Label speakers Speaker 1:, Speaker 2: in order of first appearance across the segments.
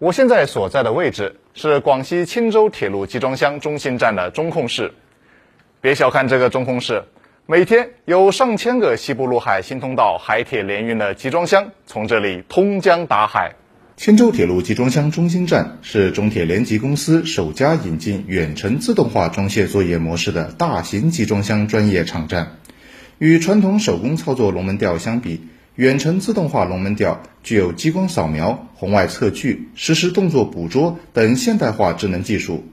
Speaker 1: 我现在所在的位置是广西钦州铁路集装箱中心站的中控室。别小看这个中控室，每天有上千个西部陆海新通道海铁联运的集装箱从这里通江达海。
Speaker 2: 钦州铁路集装箱中心站是中铁联集公司首家引进远程自动化装卸作业模式的大型集装箱专业场站。与传统手工操作龙门吊相比，远程自动化龙门吊具有激光扫描、红外测距、实时动作捕捉等现代化智能技术，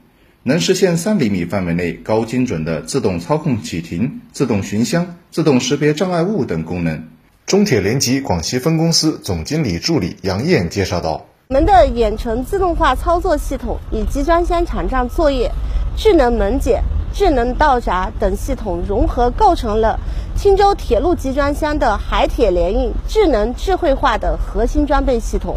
Speaker 2: 能实现三厘米范围内高精准的自动操控启停、自动巡箱、自动识别障碍物等功能。中铁联集广西分公司总经理助理杨艳介绍道：“
Speaker 3: 我们的远程自动化操作系统以集装箱场站作业、智能门检、智能道闸等系统融合，构成了钦州铁路集装箱的海铁联运智能智慧化的核心装备系统，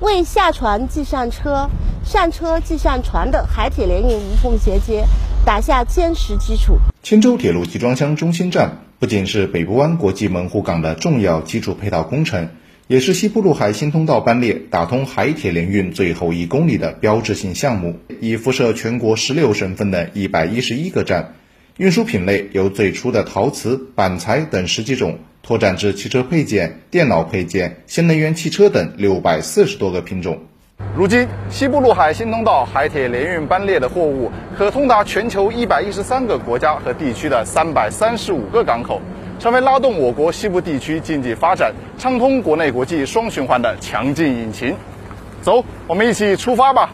Speaker 3: 为下船即上车、上车即上船的海铁联运无缝衔接打下坚实基础。”
Speaker 2: 钦州铁路集装箱中心站。不仅是北部湾国际门户港的重要基础配套工程，也是西部陆海新通道班列打通海铁联运最后一公里的标志性项目。已辐射全国十六省份的一百一十一个站，运输品类由最初的陶瓷、板材等十几种，拓展至汽车配件、电脑配件、新能源汽车等六百四十多个品种。
Speaker 1: 如今，西部陆海新通道海铁联运班列的货物可通达全球一百一十三个国家和地区的三百三十五个港口，成为拉动我国西部地区经济发展、畅通国内国际双循环的强劲引擎。走，我们一起出发吧！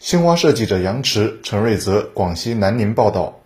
Speaker 2: 新华社记者杨驰、陈瑞泽，广西南宁报道。